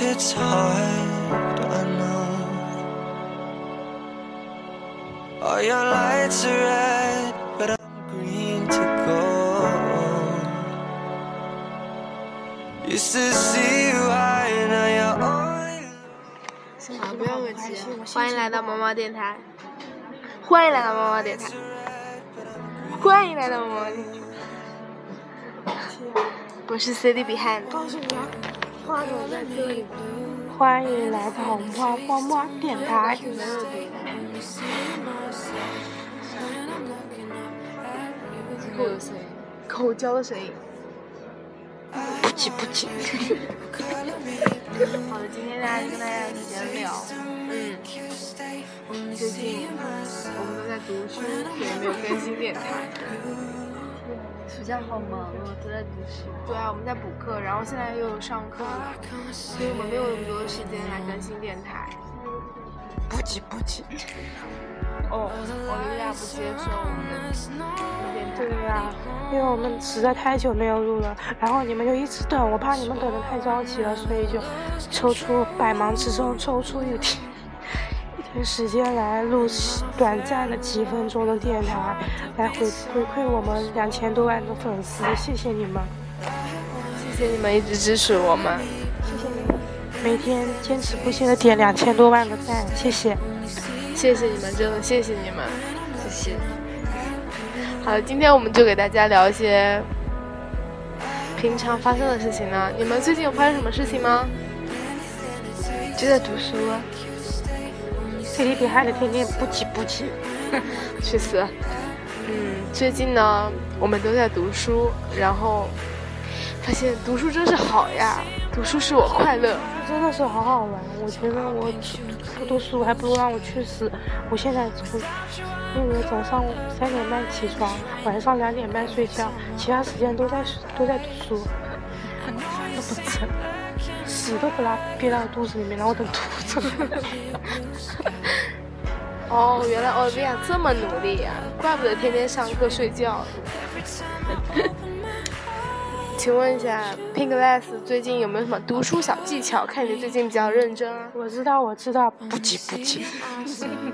it's hard, I know. All your lights are red, but I'm green to gold. Used to see you high, now you're only. 啊，不要客气，欢迎来到毛毛电台，欢迎来到毛毛电台，欢迎来到毛毛电台。我是 CD Behind，告诉你啊，话筒在这里。欢迎来到红花花花电台。口有声音，口交的声音。不急不急。好的，今天大家跟大家闲聊。嗯，最近我们都在读书，所以没有更新电台。暑假好忙哦，都在读书。对啊，我们在补课，然后现在又有上课了，所以我们没有那么多时间来更新电台。不急不急。哦，我们俩不接受我们电台。对呀、因为我们实在太久没有录了，然后你们就一直等，我怕你们等的太着急了，所以就抽出百忙之中抽出一天时间来录短暂的几分钟的电台，来回回馈我们两千多万的粉丝，谢谢你们，谢谢你们一直支持我们。谢谢你们，每天坚持不懈的点两千多万个赞，谢谢。谢谢你们，真的谢谢你们。谢谢。好，今天我们就给大家聊一些平常发生的事情呢。你们最近有发生什么事情吗？就在读书啊。这里比害的天天不急不急。去死！嗯，最近呢，我们都在读书，然后发现读书真是好呀，读书使我快乐。真的是好好玩，我觉得我不读书还不如让我去死。我现在从那个早上三点半起床，晚上两点半睡觉，其他时间都在都在读书，饭都不吃，屎都不拉憋到肚子里面，然后等吐出来。哦，原来奥利亚这么努力呀、怪不得天天上课睡觉。请问一下，Pinkless 最近有没有什么读书小技巧？看你最近比较认真啊。我知道，我知道，不急不急。怎么？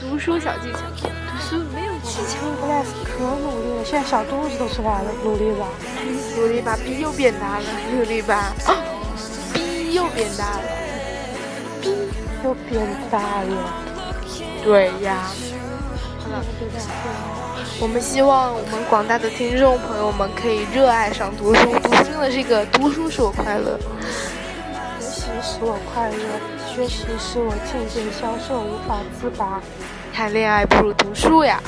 读书小技巧，读书没有技巧。Glass 可努力了，现在小肚子都出来了，努力吧。努力吧，逼又变大了，努力吧，啊，逼又变大了，又变大了。对呀。好了，我们希望我们广大的听众朋友们可以热爱上读书，读书真的是一个，读书使我快乐。学习使我快乐，学习使我渐渐消瘦，无法自拔。谈恋爱不如读书呀。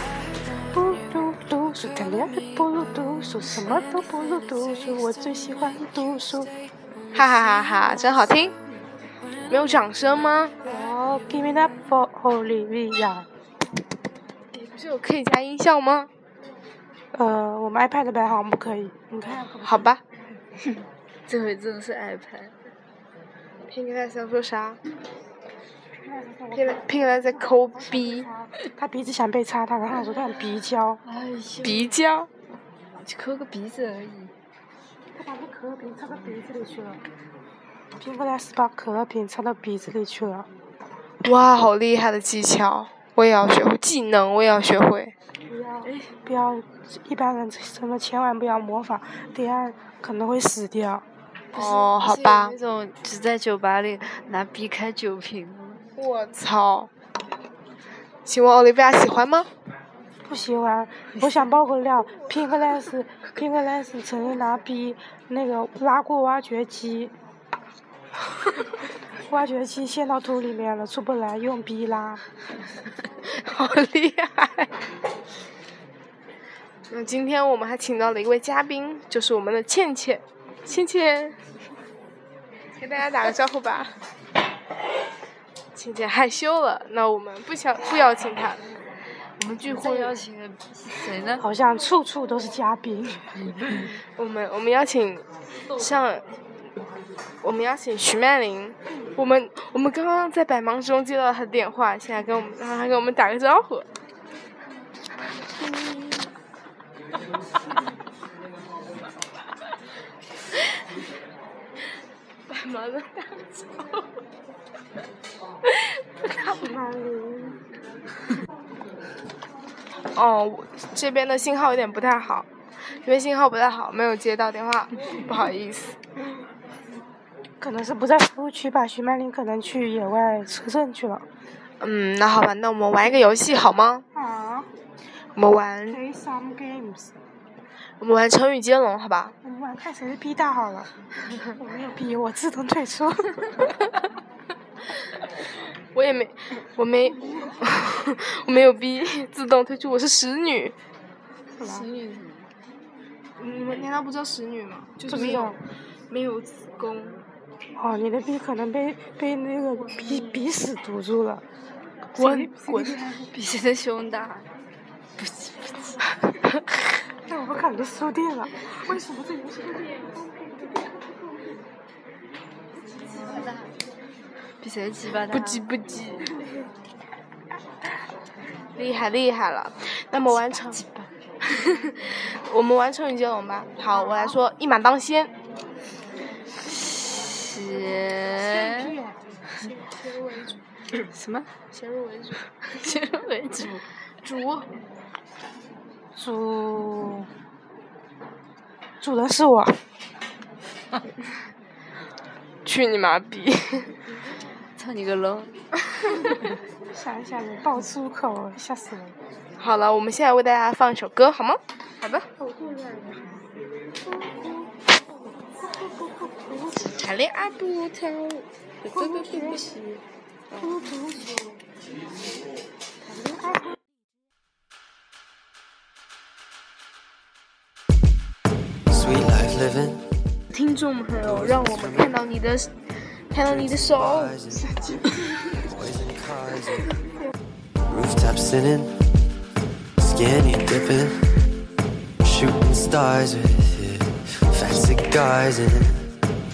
不如读书，谈恋爱不如读书，什么都不如读书。我最喜欢读书。哈哈哈哈，真好听。没有掌声吗？哦，Give me that for Olivia。不是有可以加音效吗？呃，我们 iPad 版好像不可以，你看。好吧。这回真的是 iPad。Pink 想说啥？Pink Pink 在抠鼻，他鼻子想被擦，他跟他说他很鼻胶。哎呦，鼻胶。就抠个鼻子而已。他把那可乐瓶插到鼻子里去了。苹果 s 把可乐瓶插到鼻子里去了。哇，好厉害的技巧！我也要学会技能，我也要学会。不要不要，一般人真的千万不要模仿，等下可能会死掉。哦，好吧那。种只在酒吧里拿笔开酒瓶？我操！请问奥利维亚喜欢吗？不喜欢，我想爆个料，Pink Lens Pink Lens 曾经拿笔那个拉过挖掘机，挖掘机陷到土里面了，出不来，用逼拉。好厉害！那今天我们还请到了一位嘉宾，就是我们的倩倩。倩倩，给大家打个招呼吧。倩倩害羞了，那我们不想不邀请她。我们聚再会邀请的谁呢？好像处处都是嘉宾。我们我们邀请像我们邀请徐曼玲，我们我们刚刚在百忙之中接到她的电话，现在跟我们让她跟我们打个招呼。百忙的大招。哦，我这边的信号有点不太好，这边信号不太好，没有接到电话，不好意思。可能是不在服务区吧，徐曼玲可能去野外车震去了。嗯，那好吧，那我们玩一个游戏好吗？啊我们玩，play some games。我们玩成语接龙，好吧？我们玩看谁的逼大好了。我没有逼，我自动退出。我也没，我没，我没有逼，自动退出。我是使女。使女是什么？你们难道不知道使女吗？就是没有。没有子宫。哦，你的逼可能被被那个鼻鼻屎堵住了。滚滚！比谁的胸大？那我们肯定输定了。为什么这游戏会这样？比谁的鸡巴大？不急不急。厉害厉害了！那么完成，我们完成语接龙吧。好，我来说，一马当先。先先入为主，什么？先入为主，先入为主。主主主人是我。去你妈逼！操你个龙！想一想，你爆粗口，吓死人！好了，我们现在为大家放一首歌，好吗？好的。查理阿布跳舞，这个对不起。Sweet life living. 听众朋友，让我们看到你的，看到你的手。Boys in cars and rooftop sitting, skinny dipping, shooting stars with you, fancy guys and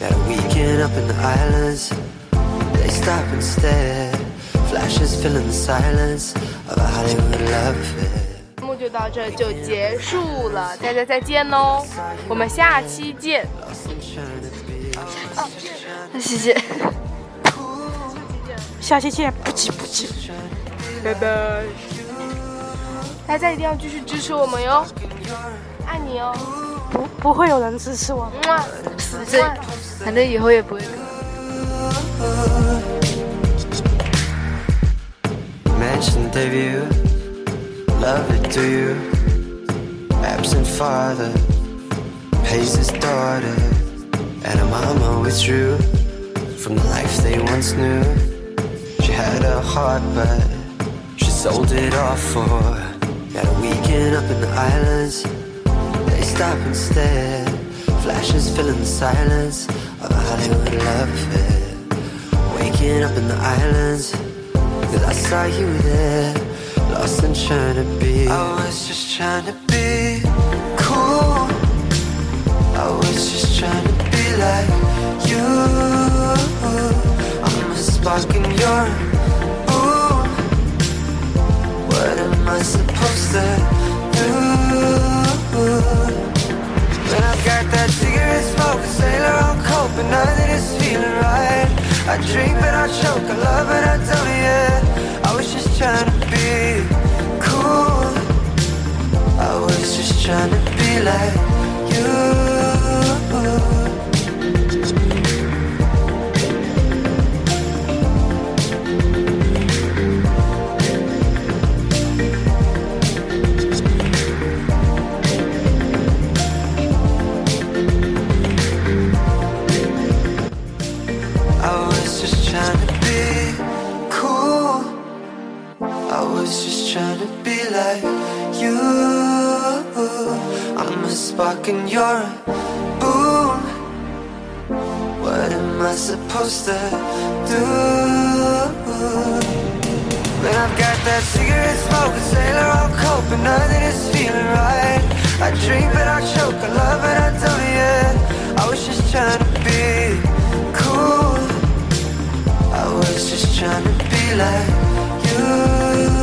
got a weekend up in the islands. They stop and stare, flashes filling the silence of a Hollywood love affair. 节目就到这就结束了，大家再见喽，我们下期见。In 那谢谢。下期见，不急不急。拜拜。大家一定要继续支持我们哟，爱你哦。不不会有人支持我。么啊这反正以后也不会。Mansion debut, love it, do you? Absent father pays his daughter, and her mama withdrew from the life they once knew. She had a heart, but she sold it off for. Got a weekend up in the islands. Stop and stare, flashes filling the silence of a Hollywood love affair. Waking up in the islands. Cause I saw you there, lost and trying to be. I was just trying to be cool. I was just trying to be like you. I'm a spark and you're a boom. What am I supposed to drink but I choke, I love but I don't yet. I was just trying to be cool. I was just trying to be like was just trying to be cool. I was just trying to be like you. I'm a spark and you're a boom. What am I supposed to do? When I've got that cigarette smoke, a sailor on coke, but nothing is feeling right. I drink but I choke, I love but I don't yet. I was just trying to be cool just trying to be like you.